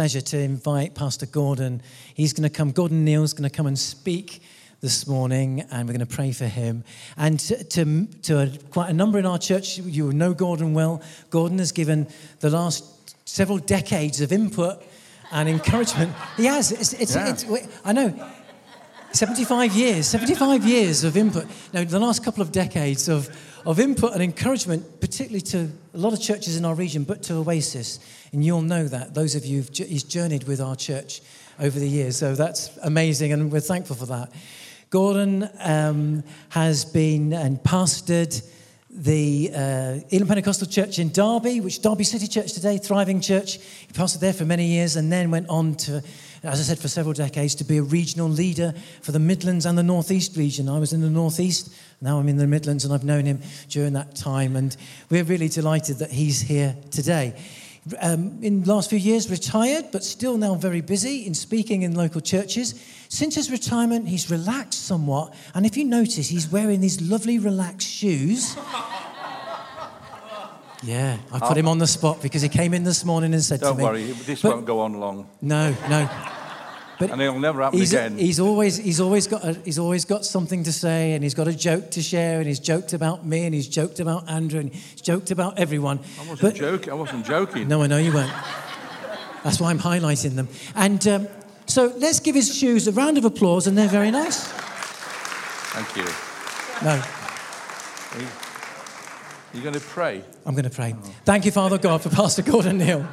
Pleasure to invite Pastor Gordon. He's going to come, Gordon Neale's going to come and speak this morning, and we're going to pray for him. And to, to, to a, quite a number in our church, you know Gordon well. Gordon has given the last several decades of input and encouragement. He has. It's, it's, yeah. it's, I know. 75 years, 75 years of input. Now, the last couple of decades of, of input and encouragement, particularly to a lot of churches in our region, but to Oasis. And you'll know that, those of you who've journeyed with our church over the years. So that's amazing, and we're thankful for that. Gordon um, has been and pastored the uh, Elim Pentecostal Church in Derby, which Derby City Church today, thriving church. He pastored there for many years and then went on to as I said, for several decades, to be a regional leader for the Midlands and the Northeast region. I was in the Northeast, now I'm in the Midlands, and I've known him during that time. And we're really delighted that he's here today. Um, in the last few years, retired, but still now very busy in speaking in local churches. Since his retirement, he's relaxed somewhat. And if you notice, he's wearing these lovely relaxed shoes. Yeah, I put him on the spot because he came in this morning and said to me. Don't worry, this won't go on long. No, no. But and it'll never happen he's, again. He's always, he's, always got a, he's always got something to say, and he's got a joke to share, and he's joked about me, and he's joked about Andrew, and he's joked about everyone. I wasn't but, joking. I wasn't joking. No, I know you weren't. That's why I'm highlighting them. And um, so let's give his shoes a round of applause, and they're very nice. Thank you. No. You're going to pray? I'm going to pray. Oh. Thank you, Father God, for Pastor Gordon Neale.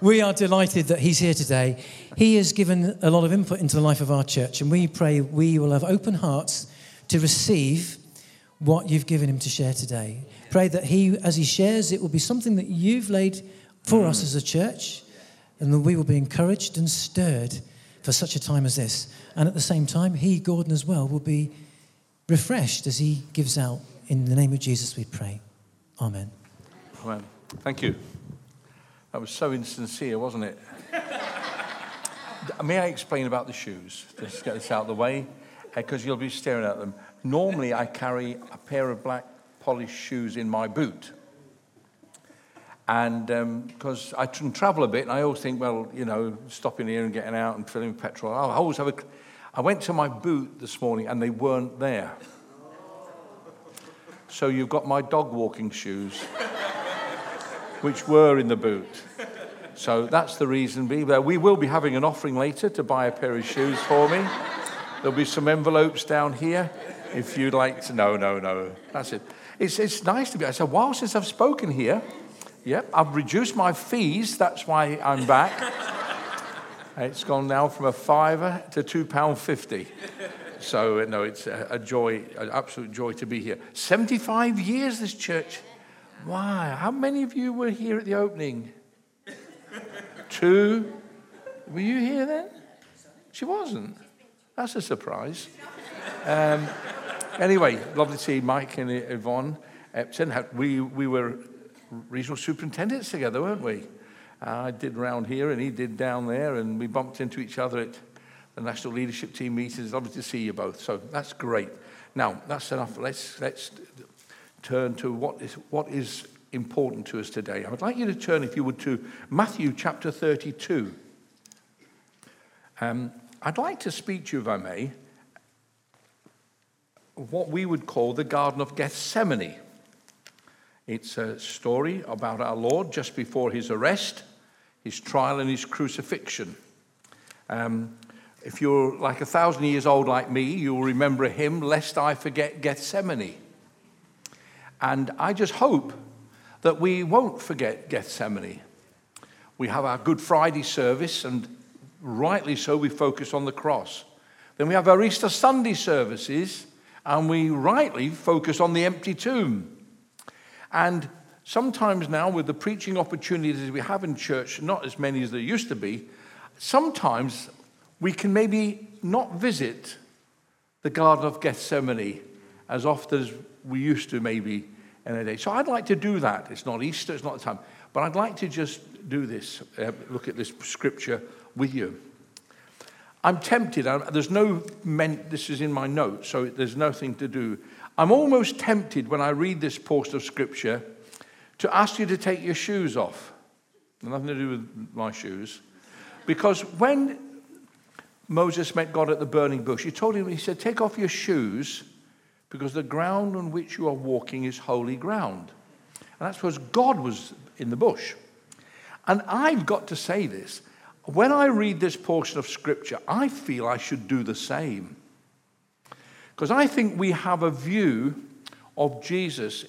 We are delighted that he's here today. He has given a lot of input into the life of our church, and we pray we will have open hearts to receive what you've given him to share today. Pray that he, as he shares, it will be something that you've laid for us as a church, and that we will be encouraged and stirred for such a time as this. And at the same time, he, Gordon, as well, will be refreshed as he gives out. In the name of Jesus, we pray. Amen. Amen. Thank you. That was so insincere, wasn't it? May I explain about the shoes? Just get this out of the way, because uh, you'll be staring at them. Normally, I carry a pair of black polished shoes in my boot. And because um, I travel a bit, and I always think, well, you know, stopping here and getting out and filling petrol, I always have a. I went to my boot this morning, and they weren't there. So you've got my dog walking shoes, which were in the boot. So that's the reason. Be there. We will be having an offering later to buy a pair of shoes for me. There'll be some envelopes down here if you'd like to. No, no, no. That's it. It's, it's nice to be. It's a while since I've spoken here. Yep, I've reduced my fees. That's why I'm back. it's gone now from a fiver to two pound fifty. So, no, it's a, a joy, an absolute joy to be here. 75 years, this church. Wow. How many of you were here at the opening? Two. Were you here then? She wasn't. That's a surprise. Um, anyway, lovely to see Mike and Yvonne Epton. We, we were regional superintendents together, weren't we? I did round here and he did down there, and we bumped into each other at the national leadership team meetings. Lovely to see you both. So that's great. Now, that's enough. Let's, let's turn to what is, what is important to us today. I would like you to turn, if you would, to Matthew chapter 32. Um, I'd like to speak to you, if I may, what we would call the Garden of Gethsemane. It's a story about our Lord just before his arrest, his trial, and his crucifixion. Um, if you're like a thousand years old like me, you'll remember hymn, Lest I Forget Gethsemane. And I just hope that we won't forget Gethsemane. We have our Good Friday service, and rightly so, we focus on the cross. Then we have our Easter Sunday services, and we rightly focus on the empty tomb. And sometimes now, with the preaching opportunities we have in church, not as many as there used to be, sometimes we can maybe not visit the Garden of Gethsemane as often as we used to, maybe in a day. So I'd like to do that. It's not Easter, it's not the time. But I'd like to just do this, uh, look at this scripture with you. I'm tempted, there's no, men, this is in my notes, so there's nothing to do. I'm almost tempted when I read this portion of scripture to ask you to take your shoes off. Nothing to do with my shoes. Because when Moses met God at the burning bush, he told him, he said, Take off your shoes because the ground on which you are walking is holy ground. And that's because God was in the bush. And I've got to say this when I read this portion of Scripture, I feel I should do the same. Because I think we have a view of Jesus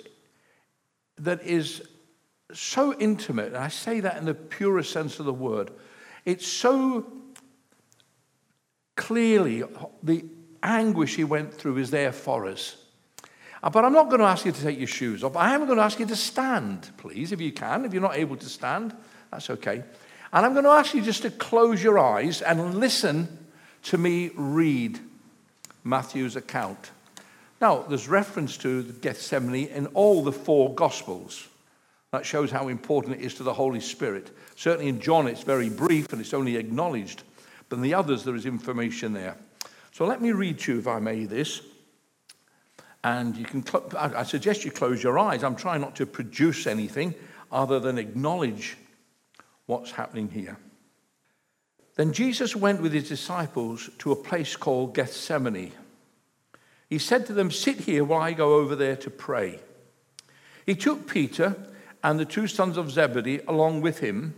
that is so intimate, and I say that in the purest sense of the word. It's so clearly the anguish he went through is there for us. Uh, but I'm not going to ask you to take your shoes off. I am going to ask you to stand, please, if you can. If you're not able to stand, that's okay. And I'm going to ask you just to close your eyes and listen to me read Matthew's account. Now, there's reference to Gethsemane in all the four Gospels. That shows how important it is to the Holy Spirit. Certainly in John, it's very brief and it's only acknowledged. In the others, there is information there. So let me read to you, if I may, this. And you can, cl- I suggest you close your eyes. I'm trying not to produce anything other than acknowledge what's happening here. Then Jesus went with his disciples to a place called Gethsemane. He said to them, Sit here while I go over there to pray. He took Peter and the two sons of Zebedee along with him,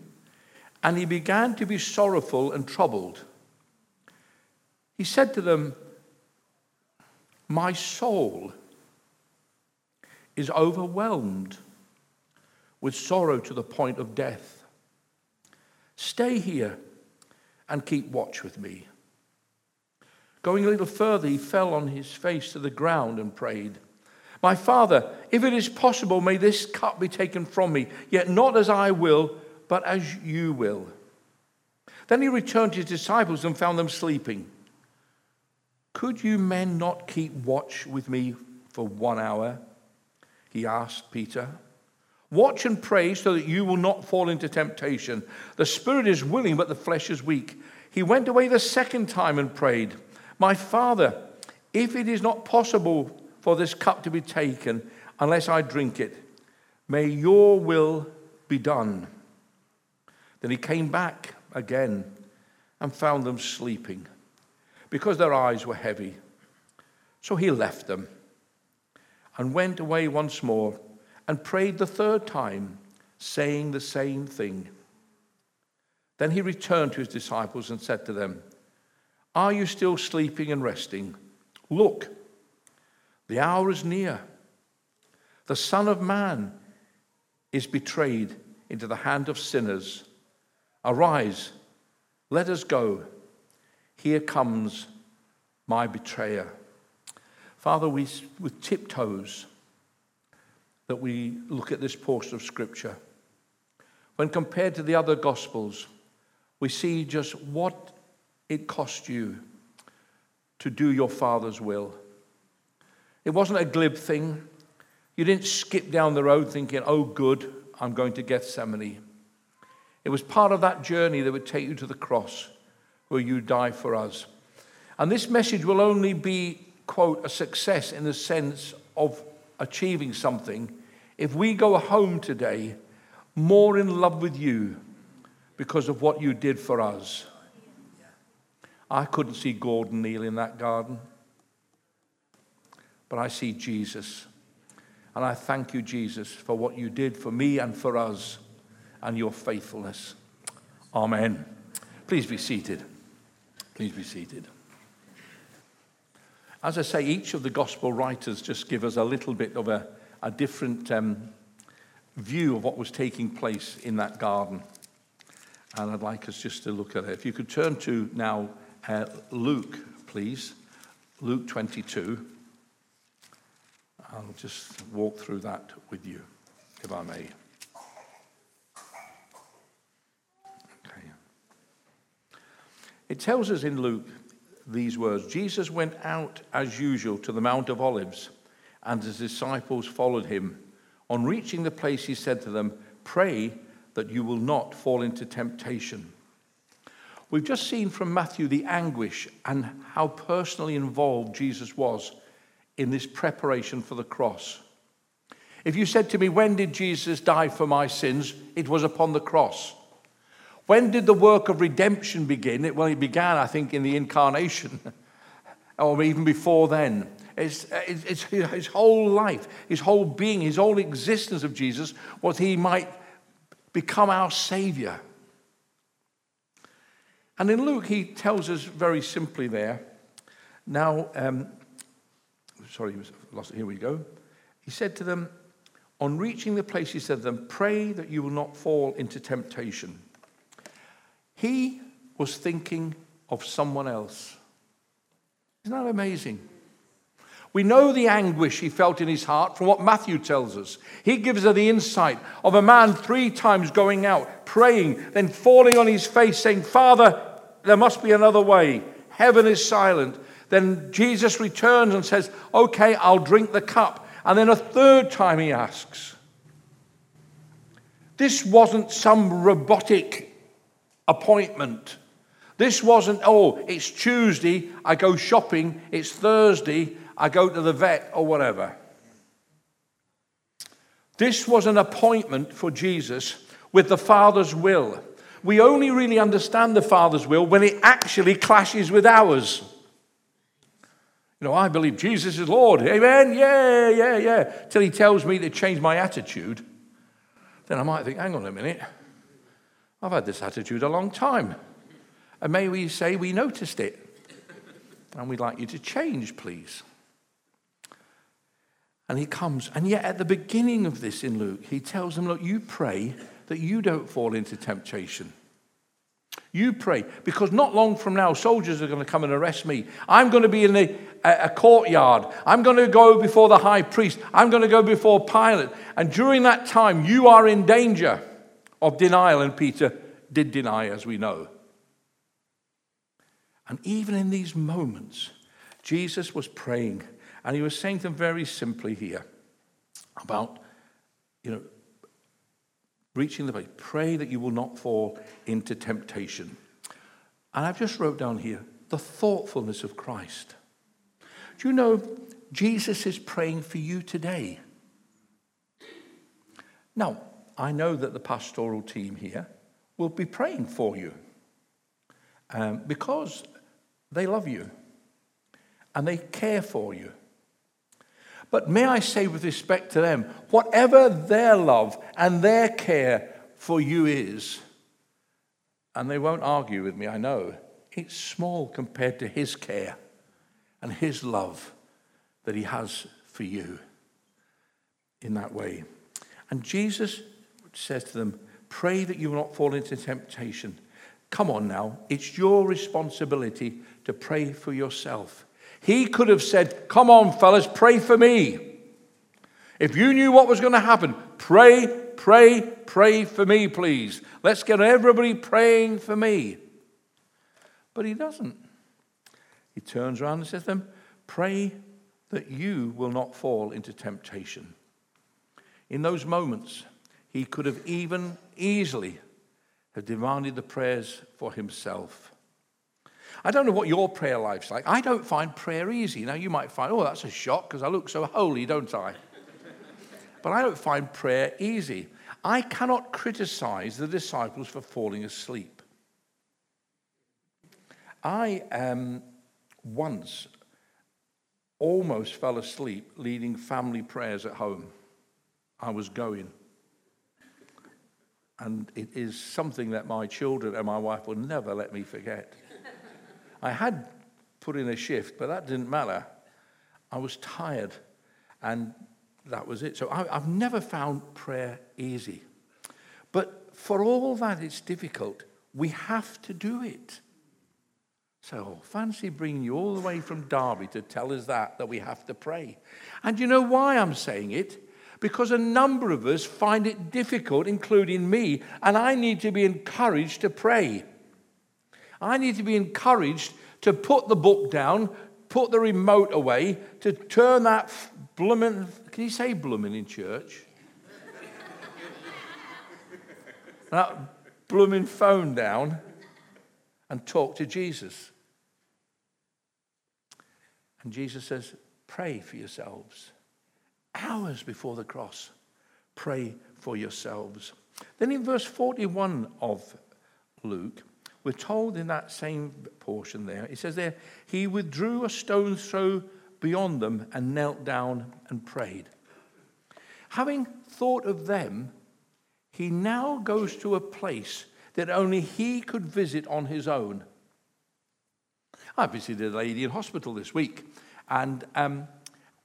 and he began to be sorrowful and troubled. He said to them, My soul is overwhelmed with sorrow to the point of death. Stay here and keep watch with me. Going a little further, he fell on his face to the ground and prayed, My father, if it is possible, may this cup be taken from me, yet not as I will, but as you will. Then he returned to his disciples and found them sleeping. Could you men not keep watch with me for one hour? He asked Peter. Watch and pray so that you will not fall into temptation. The spirit is willing, but the flesh is weak. He went away the second time and prayed, My Father, if it is not possible for this cup to be taken unless I drink it, may your will be done. Then he came back again and found them sleeping because their eyes were heavy. So he left them and went away once more and prayed the third time, saying the same thing. Then he returned to his disciples and said to them, Are you still sleeping and resting? Look, the hour is near. The Son of Man is betrayed into the hand of sinners. Arise, let us go. Here comes my betrayer. Father, we, with tiptoes, that we look at this portion of Scripture. When compared to the other Gospels, we see just what it cost you to do your Father's will. It wasn't a glib thing. You didn't skip down the road thinking, oh, good, I'm going to Gethsemane. It was part of that journey that would take you to the cross where you die for us. And this message will only be, quote, a success in the sense of achieving something if we go home today more in love with you because of what you did for us. I couldn't see Gordon Neale in that garden, but I see Jesus. And I thank you, Jesus, for what you did for me and for us and your faithfulness. Amen. Please be seated. Please be seated. As I say, each of the gospel writers just give us a little bit of a, a different um, view of what was taking place in that garden. And I'd like us just to look at it. If you could turn to now uh, Luke, please. Luke 22. I'll just walk through that with you, if I may. It tells us in Luke these words Jesus went out as usual to the Mount of Olives, and his disciples followed him. On reaching the place, he said to them, Pray that you will not fall into temptation. We've just seen from Matthew the anguish and how personally involved Jesus was in this preparation for the cross. If you said to me, When did Jesus die for my sins? It was upon the cross. When did the work of redemption begin? Well, it began, I think, in the incarnation, or even before then. It's, it's, his whole life, his whole being, his whole existence of Jesus was he might become our Savior. And in Luke, he tells us very simply there. Now, um, sorry, here we go. He said to them, on reaching the place, he said to them, Pray that you will not fall into temptation. He was thinking of someone else. Isn't that amazing? We know the anguish he felt in his heart from what Matthew tells us. He gives us the insight of a man three times going out, praying, then falling on his face, saying, Father, there must be another way. Heaven is silent. Then Jesus returns and says, Okay, I'll drink the cup. And then a third time he asks. This wasn't some robotic appointment. This wasn't, oh, it's Tuesday, I go shopping, it's Thursday, I go to the vet or whatever. This was an appointment for Jesus with the Father's will. We only really understand the Father's will when it actually clashes with ours. You know, I believe Jesus is Lord. Amen. Yeah, yeah, yeah. Till he tells me to change my attitude. Then I might think, hang on a minute. I've had this attitude a long time. And may we say we noticed it. And we'd like you to change, please. And he comes. And yet, at the beginning of this in Luke, he tells them, Look, you pray that you don't fall into temptation. You pray, because not long from now, soldiers are going to come and arrest me. I'm going to be in a, a, courtyard. I'm going to go before the high priest. I'm going to go before Pilate. And during that time, you are in danger of denial, and Peter did deny, as we know. And even in these moments, Jesus was praying, and he was saying to them very simply here about, you know, reaching the place. Pray that you will not fall into temptation. And I've just wrote down here the thoughtfulness of Christ. Do you know Jesus is praying for you today? Now, I know that the pastoral team here will be praying for you um, because they love you and they care for you. But may I say, with respect to them, whatever their love and their care for you is, and they won't argue with me, I know, it's small compared to his care and his love that he has for you in that way. And Jesus says to them, Pray that you will not fall into temptation. Come on now, it's your responsibility to pray for yourself. He could have said, Come on, fellas, pray for me. If you knew what was going to happen, pray, pray, pray for me, please. Let's get everybody praying for me. But he doesn't. He turns around and says to them, Pray that you will not fall into temptation. In those moments, he could have even easily have demanded the prayers for himself. I don't know what your prayer life's like. I don't find prayer easy. Now, you might find, oh, that's a shock because I look so holy, don't I? but I don't find prayer easy. I cannot criticize the disciples for falling asleep. I um, once almost fell asleep leading family prayers at home. I was going. And it is something that my children and my wife will never let me forget. I had put in a shift, but that didn't matter. I was tired, and that was it. So I, have never found prayer easy. But for all that it's difficult, we have to do it. So fancy bringing you all the way from Derby to tell us that, that we have to pray. And you know why I'm saying it? Because a number of us find it difficult, including me, and I need to be encouraged to pray. I need to be encouraged to put the book down, put the remote away, to turn that blooming, can you say blooming in church? that blooming phone down and talk to Jesus. And Jesus says, Pray for yourselves. Hours before the cross, pray for yourselves. Then in verse 41 of Luke, we're told in that same portion there, it says there, he withdrew a stone's throw beyond them and knelt down and prayed. Having thought of them, he now goes to a place that only he could visit on his own. I visited a lady in hospital this week, and um,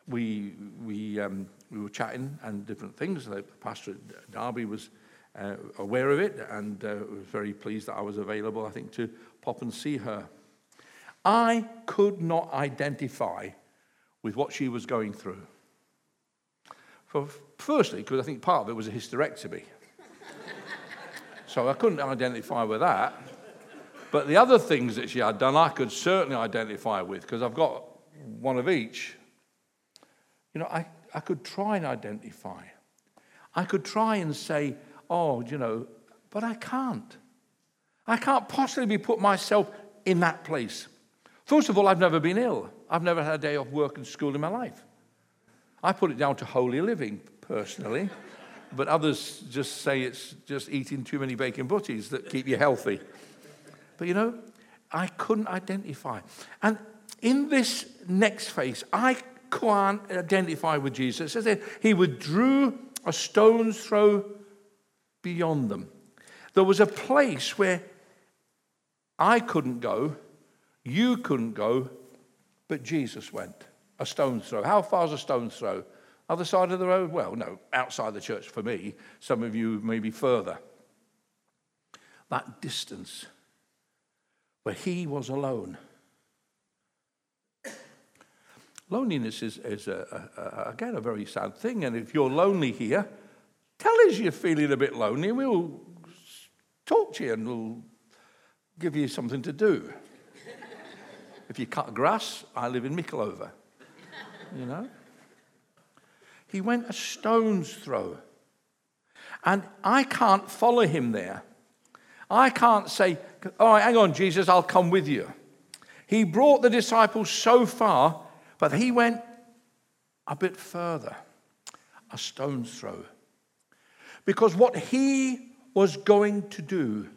we, we, um, we were chatting and different things. The pastor Darby was uh, aware of it and uh, was very pleased that I was available, I think, to pop and see her. I could not identify with what she was going through. For, firstly, because I think part of it was a hysterectomy. so I couldn't identify with that. But the other things that she had done, I could certainly identify with because I've got one of each. You know, I, I could try and identify. I could try and say, oh, you know, but I can't. I can't possibly be put myself in that place. First of all, I've never been ill. I've never had a day off work and school in my life. I put it down to holy living, personally, but others just say it's just eating too many bacon butties that keep you healthy. But you know, I couldn't identify. And in this next phase, I can't identify with Jesus. It says he withdrew a stone's throw beyond them. There was a place where I couldn't go, you couldn't go, but Jesus went. A stone's throw. How far is a stone's throw? Other side of the road? Well, no, outside the church for me. Some of you maybe further. That distance where he was alone. Loneliness is, is a, a, a, again, a very sad thing. And if you're lonely here, tell us you're feeling a bit lonely, we'll talk to you and we'll give you something to do. if you cut grass, I live in Mickleover. You know? He went a stone's throw. And I can't follow him there. I can't say, All right, hang on, Jesus, I'll come with you. He brought the disciples so far, but he went a bit further, a stone's throw. Because what he was going to do,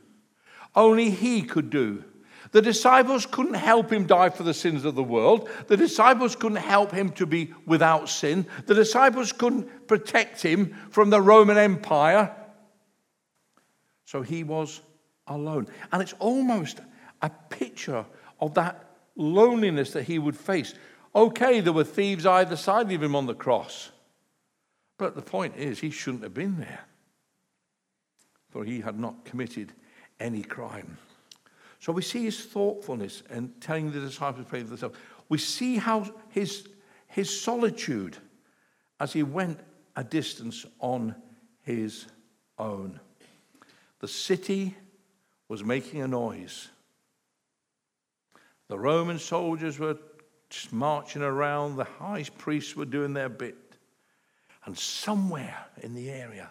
only he could do. The disciples couldn't help him die for the sins of the world. The disciples couldn't help him to be without sin. The disciples couldn't protect him from the Roman Empire. So he was alone. And it's almost a picture of that loneliness that he would face. Okay, there were thieves either side of him on the cross. But the point is, he shouldn't have been there, for he had not committed any crime. So we see his thoughtfulness and telling the disciples to pray for themselves. We see how his, his solitude as he went a distance on his own. The city was making a noise. The Roman soldiers were marching around, the high priests were doing their bit. And somewhere in the area,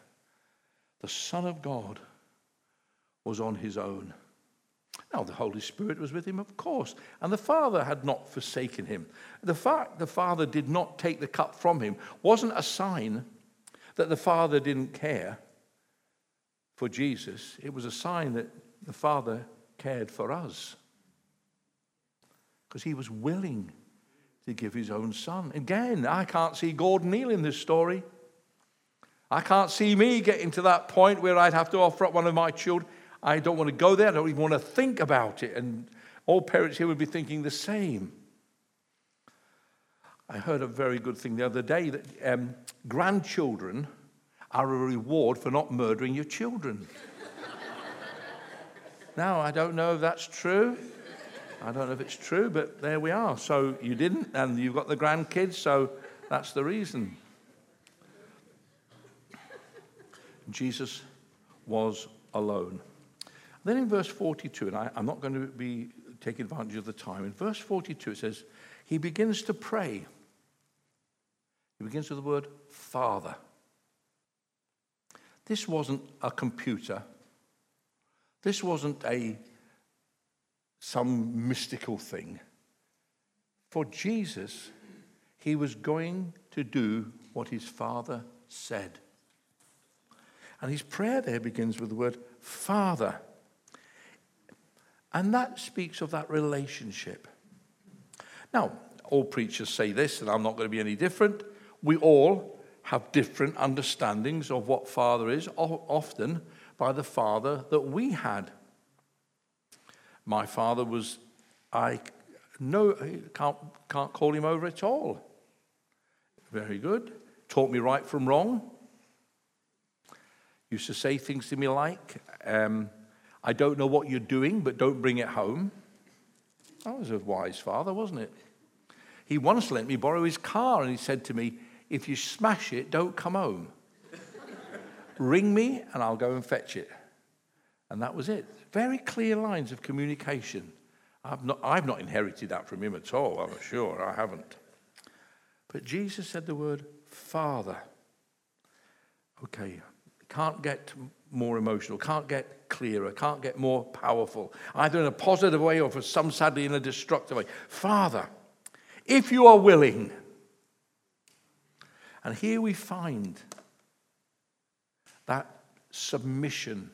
the Son of God was on his own. Now, the Holy Spirit was with him, of course, and the Father had not forsaken him. The fact the Father did not take the cup from him wasn't a sign that the Father didn't care for Jesus, it was a sign that the Father cared for us. Because he was willing to give his own son. Again, I can't see Gordon Neale in this story. I can't see me getting to that point where I'd have to offer up one of my children. I don't want to go there. I don't even want to think about it. And all parents here would be thinking the same. I heard a very good thing the other day that um, grandchildren are a reward for not murdering your children. now, I don't know if that's true. I don't know if it's true, but there we are. So you didn't, and you've got the grandkids, so that's the reason. Jesus was alone. Then in verse 42, and I, I'm not going to be taking advantage of the time, in verse 42 it says, He begins to pray. He begins with the word Father. This wasn't a computer. This wasn't a some mystical thing. For Jesus, he was going to do what his father said. And his prayer there begins with the word Father. And that speaks of that relationship. Now, all preachers say this, and I'm not going to be any different. We all have different understandings of what Father is, often by the Father that we had. My father was, I no, can't, can't call him over at all. Very good. Taught me right from wrong. Used to say things to me like, um, I don't know what you're doing, but don't bring it home. That was a wise father, wasn't it? He once let me borrow his car and he said to me, If you smash it, don't come home. Ring me and I'll go and fetch it. And that was it. Very clear lines of communication. I've not, I've not inherited that from him at all, I'm sure. I haven't. But Jesus said the word Father. Okay, can't get more emotional, can't get clearer, can't get more powerful, either in a positive way or for some sadly in a destructive way. Father, if you are willing, and here we find that submission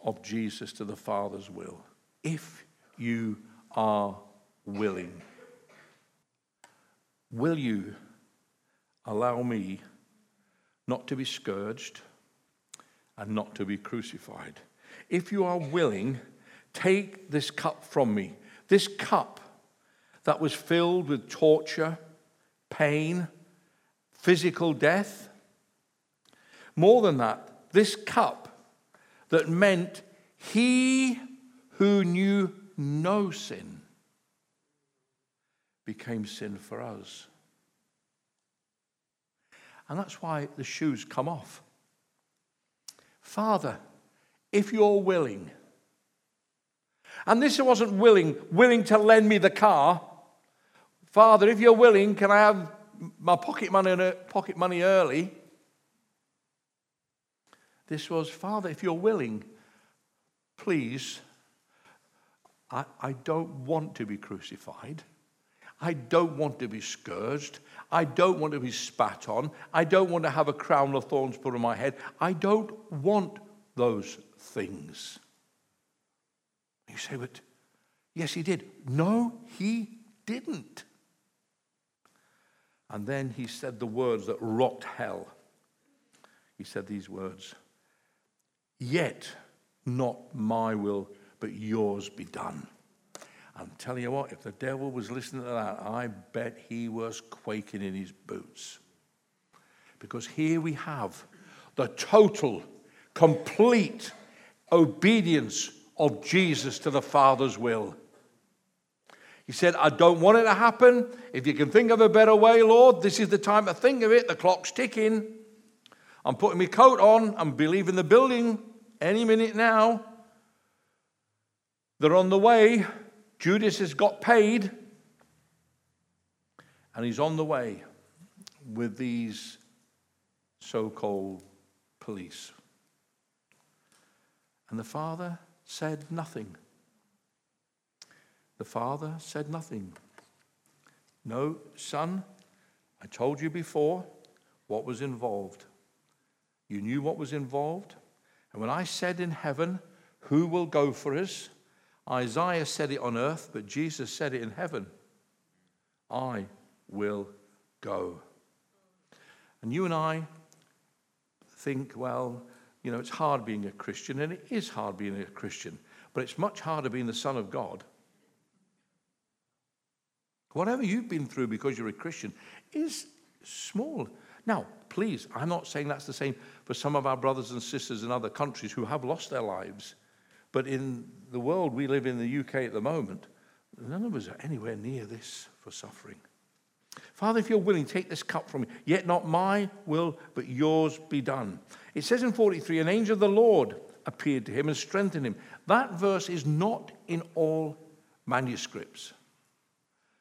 of Jesus to the Father's will. If you are willing, will you allow me not to be scourged and not to be crucified? If you are willing, take this cup from me. This cup that was filled with torture, pain, physical death. More than that, this cup that meant he who knew no sin became sin for us. And that's why the shoes come off. Father, if you're willing, and this wasn't willing, willing to lend me the car. Father, if you're willing, can I have my pocket money, pocket money early? This was, Father, if you're willing, please, I, I don't want to be crucified. I don't want to be scourged. I don't want to be spat on. I don't want to have a crown of thorns put on my head. I don't want those things. You say, but yes, he did. No, he didn't. And then he said the words that rocked hell. He said these words Yet not my will, but yours be done. I'm telling you what, if the devil was listening to that, I bet he was quaking in his boots. Because here we have the total, complete obedience of Jesus to the Father's will. He said, I don't want it to happen. If you can think of a better way, Lord, this is the time to think of it. The clock's ticking. I'm putting my coat on. I'm leaving the building any minute now. They're on the way. Judas has got paid. And he's on the way with these so called police. And the father said nothing. The father said nothing. No, son, I told you before what was involved. You knew what was involved. And when I said in heaven, Who will go for us? Isaiah said it on earth, but Jesus said it in heaven. I will go. And you and I think, well, you know, it's hard being a Christian, and it is hard being a Christian, but it's much harder being the Son of God. Whatever you've been through because you're a Christian is small. Now, please, I'm not saying that's the same for some of our brothers and sisters in other countries who have lost their lives. But in the world we live in the UK at the moment, none of us are anywhere near this for suffering. Father, if you're willing, take this cup from me. Yet not my will, but yours be done. It says in 43 An angel of the Lord appeared to him and strengthened him. That verse is not in all manuscripts.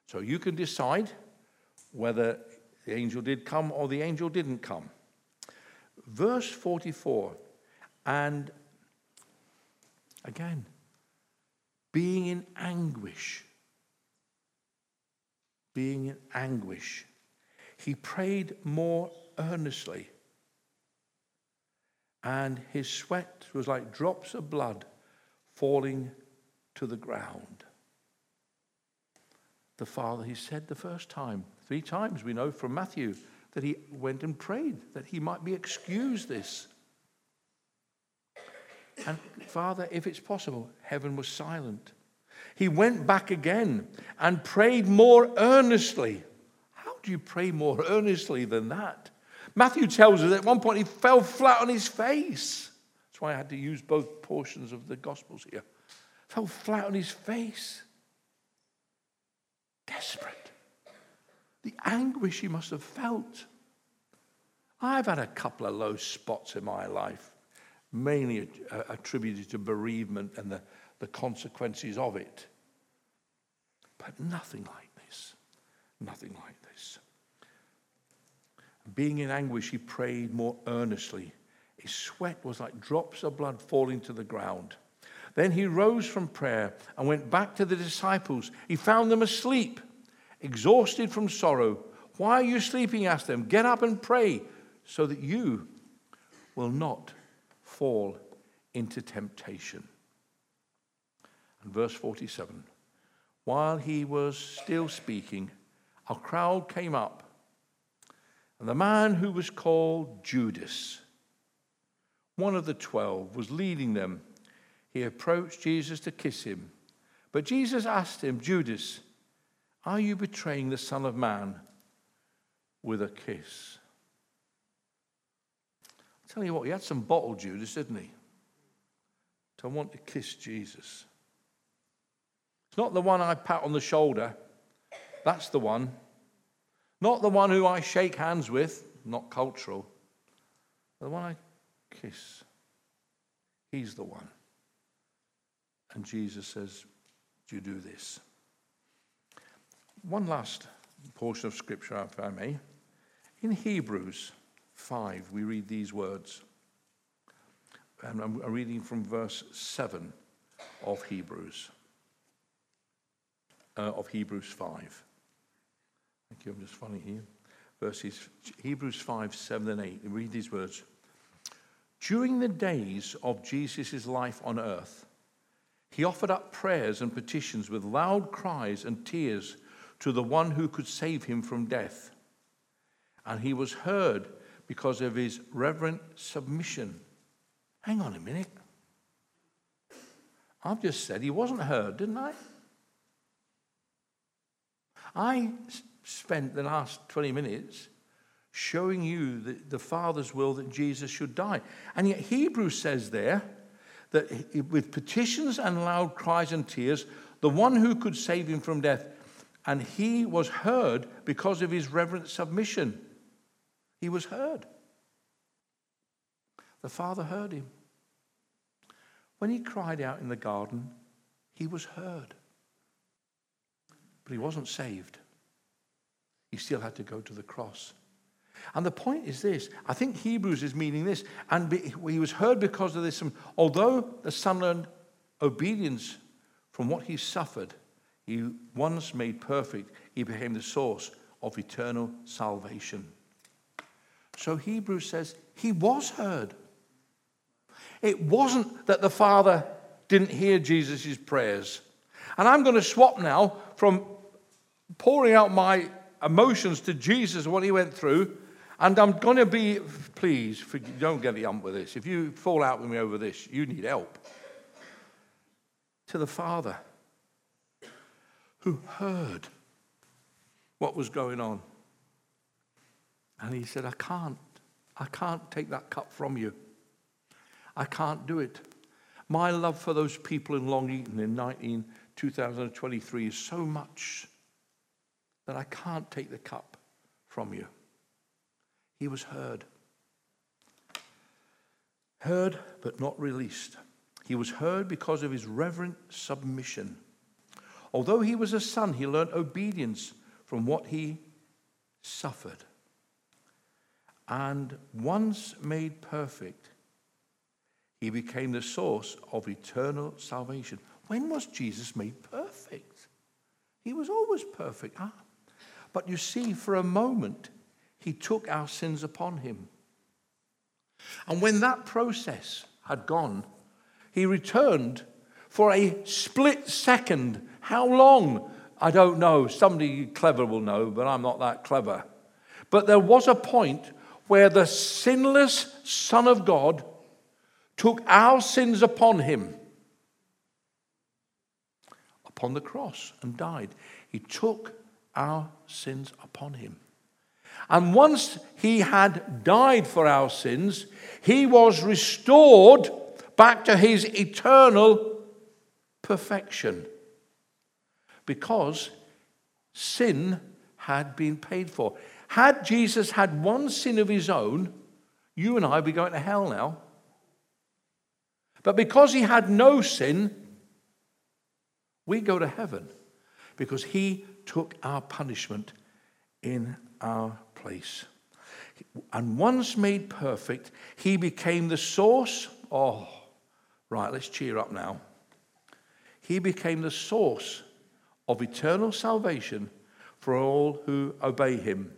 So you can decide whether the angel did come or the angel didn't come. Verse 44, and again, being in anguish, being in anguish, he prayed more earnestly and his sweat was like drops of blood falling to the ground. The Father, he said the first time, three times we know from Matthew, that he went and prayed that he might be excused this. And Father, if it's possible, heaven was silent. He went back again and prayed more earnestly. How do you pray more earnestly than that? Matthew tells us at one point he fell flat on his face. That's why I had to use both portions of the Gospels here. Fell flat on his face. Desperate. The anguish he must have felt. I've had a couple of low spots in my life, mainly attributed to bereavement and the, the consequences of it. But nothing like this. Nothing like this. Being in anguish, he prayed more earnestly. His sweat was like drops of blood falling to the ground. Then he rose from prayer and went back to the disciples. He found them asleep, exhausted from sorrow. Why are you sleeping? asked them. Get up and pray so that you will not fall into temptation. And verse 47 While he was still speaking, a crowd came up and the man who was called Judas, one of the twelve, was leading them. He approached Jesus to kiss him. But Jesus asked him, Judas, are you betraying the Son of Man with a kiss? I tell you what, he had some bottle, Judas, didn't he? To want to kiss Jesus. It's not the one I pat on the shoulder, that's the one. Not the one who I shake hands with, not cultural, the one I kiss. He's the one. And Jesus says, Do you do this? One last portion of scripture, if I may. In Hebrews 5, we read these words. And I'm reading from verse 7 of Hebrews, uh, of Hebrews 5. Thank you. I'm just finding here. Verses Hebrews 5, 7, and 8. Read these words. During the days of Jesus' life on earth, he offered up prayers and petitions with loud cries and tears to the one who could save him from death. And he was heard because of his reverent submission. Hang on a minute. I've just said he wasn't heard, didn't I? I spent the last 20 minutes showing you the, the Father's will that Jesus should die. And yet, Hebrews says there that with petitions and loud cries and tears, the one who could save him from death, and he was heard because of his reverent submission. He was heard. The Father heard him. When he cried out in the garden, he was heard. But he wasn't saved he still had to go to the cross. And the point is this I think Hebrews is meaning this. And he was heard because of this. Although the Son learned obedience from what he suffered, he once made perfect, he became the source of eternal salvation. So Hebrews says he was heard. It wasn't that the Father didn't hear Jesus' prayers. And I'm going to swap now from pouring out my emotions to Jesus, what he went through. And I'm going to be, please, don't get the ump with this. If you fall out with me over this, you need help. To the Father who heard what was going on. And he said, I can't. I can't take that cup from you. I can't do it. My love for those people in Long Eaton in 19, 2023 is so much that I can't take the cup from you. He was heard. Heard but not released. He was heard because of his reverent submission. Although he was a son, he learned obedience from what he suffered. And once made perfect, he became the source of eternal salvation. When was Jesus made perfect? He was always perfect. Ah. But you see, for a moment, he took our sins upon him. And when that process had gone, he returned for a split second. How long? I don't know. Somebody clever will know, but I'm not that clever. But there was a point where the sinless Son of God took our sins upon him upon the cross and died. He took our sins upon him. And once he had died for our sins, he was restored back to his eternal perfection because sin had been paid for. Had Jesus had one sin of his own, you and I would be going to hell now. But because he had no sin, we go to heaven because he took our punishment in our place. And once made perfect, he became the source. Oh, right, let's cheer up now. He became the source of eternal salvation for all who obey him.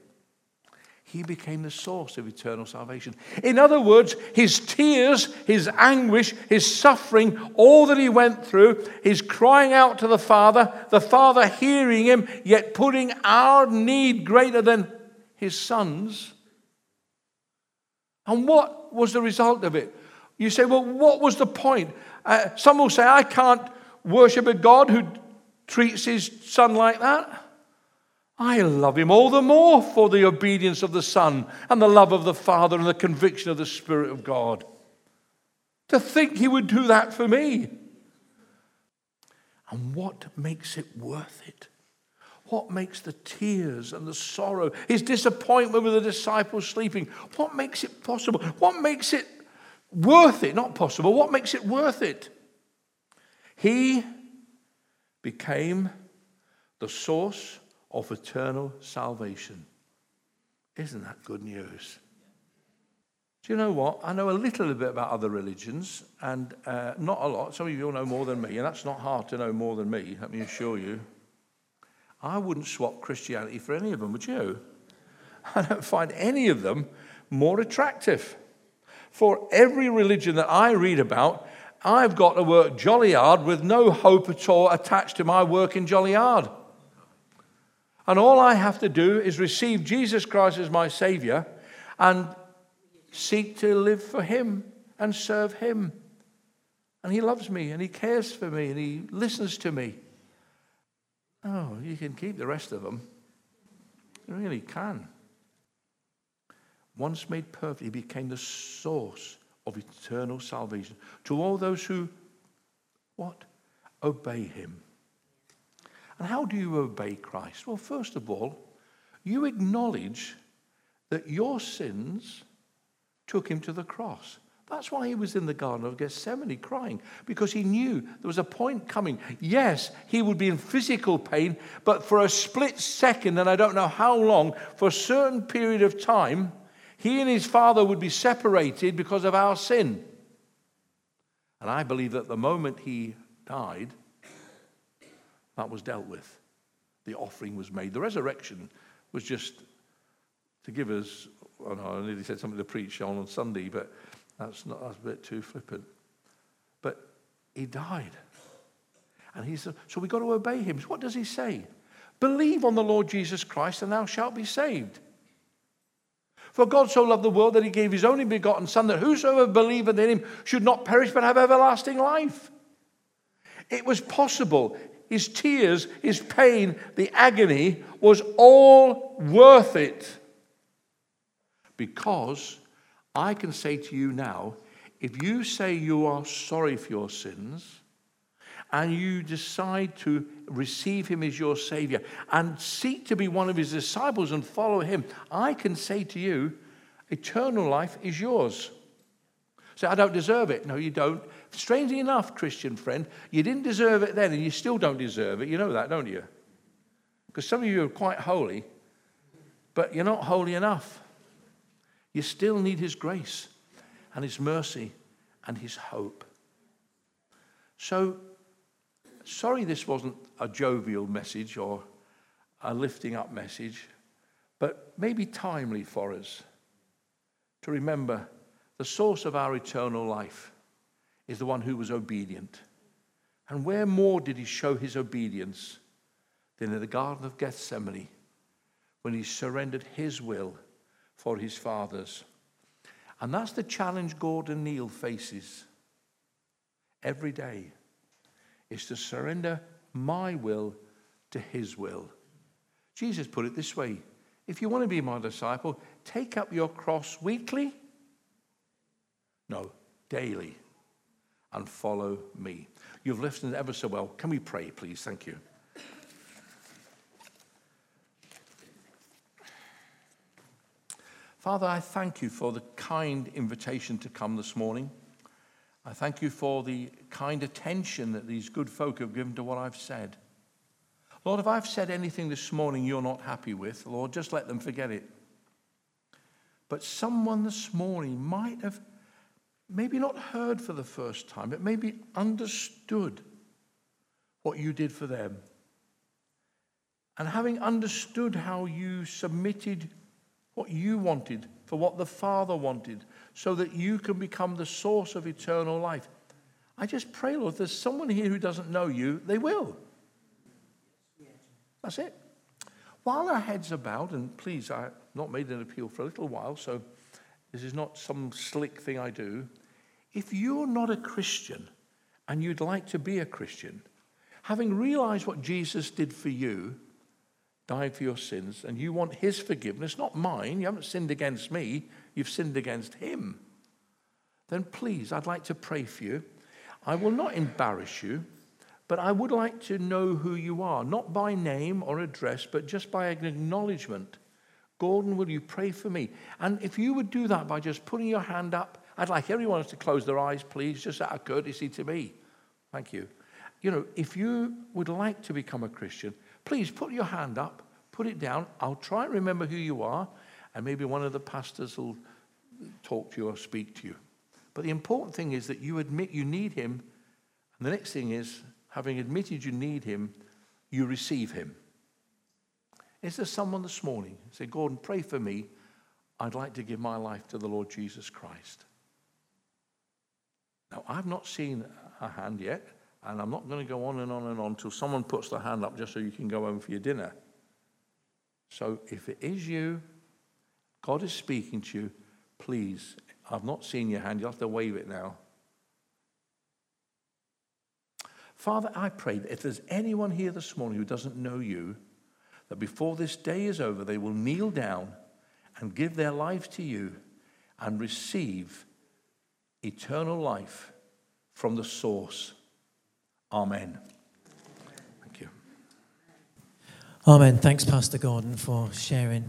He became the source of eternal salvation. In other words, his tears, his anguish, his suffering, all that he went through, his crying out to the Father, the Father hearing him, yet putting our need greater than his son's. And what was the result of it? You say, well, what was the point? Uh, some will say, I can't worship a God who treats his son like that. I love him all the more for the obedience of the Son and the love of the Father and the conviction of the Spirit of God. To think he would do that for me. And what makes it worth it? What makes the tears and the sorrow, his disappointment with the disciples sleeping, what makes it possible? What makes it worth it? Not possible. What makes it worth it? He became the source of eternal salvation. Isn't that good news? Do you know what? I know a little bit about other religions, and uh, not a lot. Some of you all know more than me, and that's not hard to know more than me, let me assure you. I wouldn't swap Christianity for any of them, would you? I don't find any of them more attractive. For every religion that I read about, I've got to work jolly hard with no hope at all attached to my work in jolly hard. And all I have to do is receive Jesus Christ as my Savior and seek to live for Him and serve Him. And He loves me and He cares for me and He listens to me. Oh, you can keep the rest of them. You really can. Once made perfect, He became the source of eternal salvation to all those who, what? Obey Him. And how do you obey Christ? Well, first of all, you acknowledge that your sins took him to the cross. That's why he was in the Garden of Gethsemane crying, because he knew there was a point coming. Yes, he would be in physical pain, but for a split second, and I don't know how long, for a certain period of time, he and his father would be separated because of our sin. And I believe that the moment he died, that was dealt with. The offering was made. The resurrection was just to give us, oh no, I nearly said something to preach on on Sunday, but that's, not, that's a bit too flippant. But he died. And he said, so we've got to obey him. What does he say? Believe on the Lord Jesus Christ and thou shalt be saved. For God so loved the world that he gave his only begotten Son, that whosoever believeth in him should not perish but have everlasting life. It was possible his tears, his pain, the agony was all worth it. Because I can say to you now if you say you are sorry for your sins and you decide to receive him as your Savior and seek to be one of his disciples and follow him, I can say to you, eternal life is yours. Say, I don't deserve it. No, you don't. Strangely enough, Christian friend, you didn't deserve it then and you still don't deserve it. You know that, don't you? Because some of you are quite holy, but you're not holy enough. You still need His grace and His mercy and His hope. So, sorry this wasn't a jovial message or a lifting up message, but maybe timely for us to remember the source of our eternal life is the one who was obedient. And where more did he show his obedience than in the Garden of Gethsemane when he surrendered his will for his Father's? And that's the challenge Gordon Neale faces every day is to surrender my will to his will. Jesus put it this way if you want to be my disciple, take up your cross weekly no, daily. And follow me. You've listened ever so well. Can we pray, please? Thank you. Father, I thank you for the kind invitation to come this morning. I thank you for the kind attention that these good folk have given to what I've said. Lord, if I've said anything this morning you're not happy with, Lord, just let them forget it. But someone this morning might have maybe not heard for the first time, but maybe understood what you did for them. And having understood how you submitted what you wanted for what the Father wanted, so that you can become the source of eternal life. I just pray, Lord, if there's someone here who doesn't know you, they will. That's it. While our heads are bowed, and please, I've not made an appeal for a little while, so this is not some slick thing I do. If you're not a Christian and you'd like to be a Christian, having realized what Jesus did for you, died for your sins, and you want his forgiveness, not mine, you haven't sinned against me, you've sinned against him, then please, I'd like to pray for you. I will not embarrass you, but I would like to know who you are, not by name or address, but just by an acknowledgement. Gordon, will you pray for me? And if you would do that by just putting your hand up, I'd like everyone to close their eyes, please, just out of courtesy to me. Thank you. You know, if you would like to become a Christian, please put your hand up, put it down. I'll try and remember who you are, and maybe one of the pastors will talk to you or speak to you. But the important thing is that you admit you need him. And the next thing is, having admitted you need him, you receive him. Is there someone this morning say, Gordon, pray for me. I'd like to give my life to the Lord Jesus Christ. Now, I've not seen a hand yet, and I'm not going to go on and on and on until someone puts their hand up just so you can go home for your dinner. So if it is you, God is speaking to you, please, I've not seen your hand, you have to wave it now. Father, I pray that if there's anyone here this morning who doesn't know you, that before this day is over, they will kneel down and give their life to you and receive eternal life from the source. Amen. Thank you. Amen. Thanks, Pastor Gordon, for sharing